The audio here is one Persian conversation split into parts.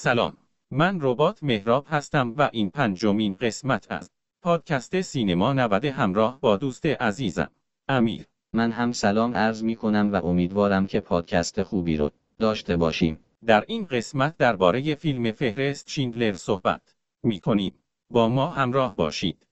سلام. من ربات مهراب هستم و این پنجمین قسمت از پادکست سینما 90 همراه با دوست عزیزم امیر. من هم سلام عرض می کنم و امیدوارم که پادکست خوبی رو داشته باشیم. در این قسمت درباره فیلم فهرست شیندلر صحبت می کنیم با ما همراه باشید.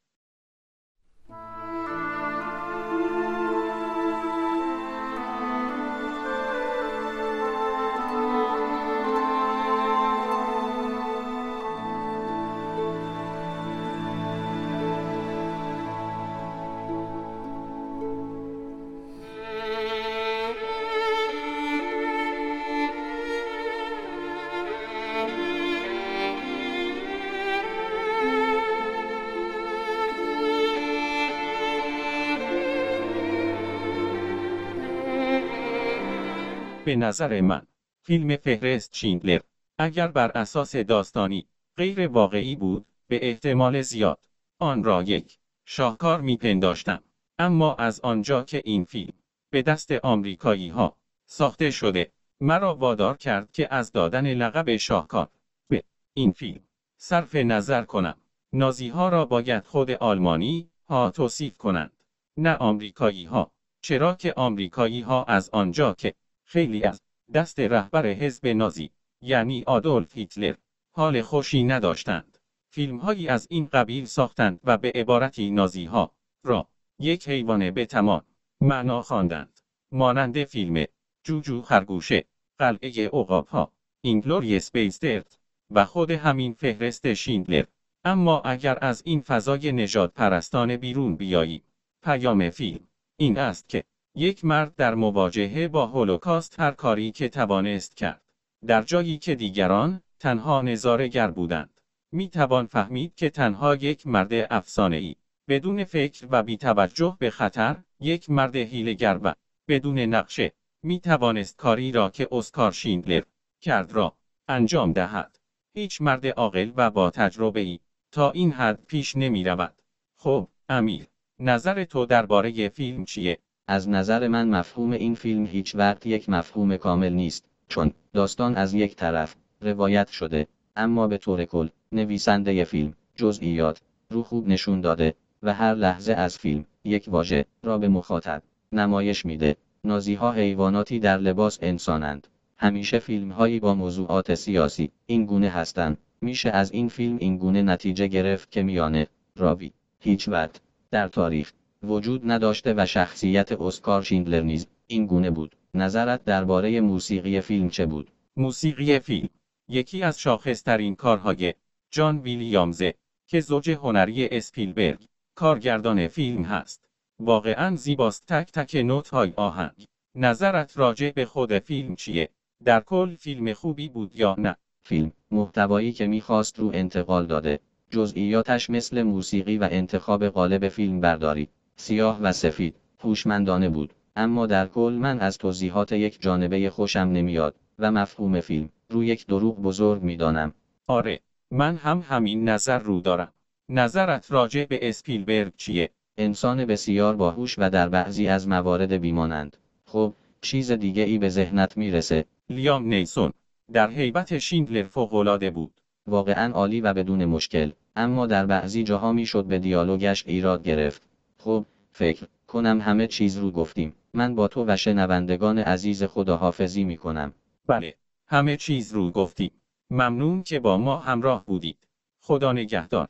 به نظر من. فیلم فهرست شیندلر. اگر بر اساس داستانی غیر واقعی بود به احتمال زیاد. آن را یک شاهکار میپنداشتم. اما از آنجا که این فیلم به دست آمریکایی ها ساخته شده مرا وادار کرد که از دادن لقب شاهکار به این فیلم صرف نظر کنم. نازی ها را باید خود آلمانی ها توصیف کنند. نه آمریکایی ها چرا که آمریکایی ها از آنجا که خیلی از دست رهبر حزب نازی یعنی آدولف هیتلر حال خوشی نداشتند. فیلم هایی از این قبیل ساختند و به عبارتی نازی ها را یک حیوان به تمام معنا خواندند. مانند فیلم جوجو خرگوشه قلعه عقاب ها Inglourious Basterds و خود همین فهرست شیندلر. اما اگر از این فضای نجات پرستان بیرون بیایی پیام فیلم این است که یک مرد در مواجهه با هولوکاست هر کاری که توانست کرد. در جایی که دیگران تنها نظارگر بودند. می توان فهمید که تنها یک مرد افسانه ای بدون فکر و بی توجه به خطر یک مرد هیلگر و بدون نقشه می توانست کاری را که اسکار شیندلر کرد را انجام دهد. هیچ مرد عاقل و با تجربه ای تا این حد پیش نمی رود. خب امیر نظر تو درباره فیلم چیه؟ از نظر من مفهوم این فیلم هیچ وقت یک مفهوم کامل نیست چون داستان از یک طرف روایت شده اما به طور کل نویسنده فیلم جزئیات رو خوب نشون داده و هر لحظه از فیلم یک واژه را به مخاطب نمایش میده. نازی ها حیواناتی در لباس انسانند. همیشه فیلم هایی با موضوعات سیاسی این گونه هستند. میشه از این فیلم این گونه نتیجه گرفت که میانه راوی هیچ وقت در تاریخ وجود نداشته و شخصیت اسکار شیندلر نیز این گونه بود. نظرت درباره موسیقی فیلم چه بود؟ موسیقی فیلم یکی از شاخصترین کارهای جان ویلیامزه که زوج هنری اسپیلبرگ کارگردان فیلم هست. واقعا زیباست تک تک نوت های آهنگ. نظرت راجع به خود فیلم چیه؟ در کل فیلم خوبی بود یا نه؟ فیلم محتوایی که می‌خواست رو انتقال داده. جزئیاتش مثل موسیقی و انتخاب قالب فیلم برداری سیاه و سفید، هوشمندانه بود، اما در کل من از توضیحات یک جانبه خوشم نمیاد و مفهوم فیلم رو یک دروغ بزرگ می‌دانم. آره، من هم همین نظر رو دارم. نظرت راجع به اسپیلبرگ چیه؟ انسان بسیار باهوش و در بعضی از موارد بیمانند. خب، چیز دیگه ای به ذهنت می‌رسه. لیام نیسون در حیبت شیندلر فوق‌العاده بود. واقعا عالی و بدون مشکل، اما در بعضی جاها می‌شد به دیالوگش ایراد گرفت. خب فکر کنم همه چیز رو گفتیم. من با تو و شنوندگان عزیز خداحافظی می کنم بله همه چیز رو گفتیم. ممنون که با ما همراه بودید. خدا نگهدار.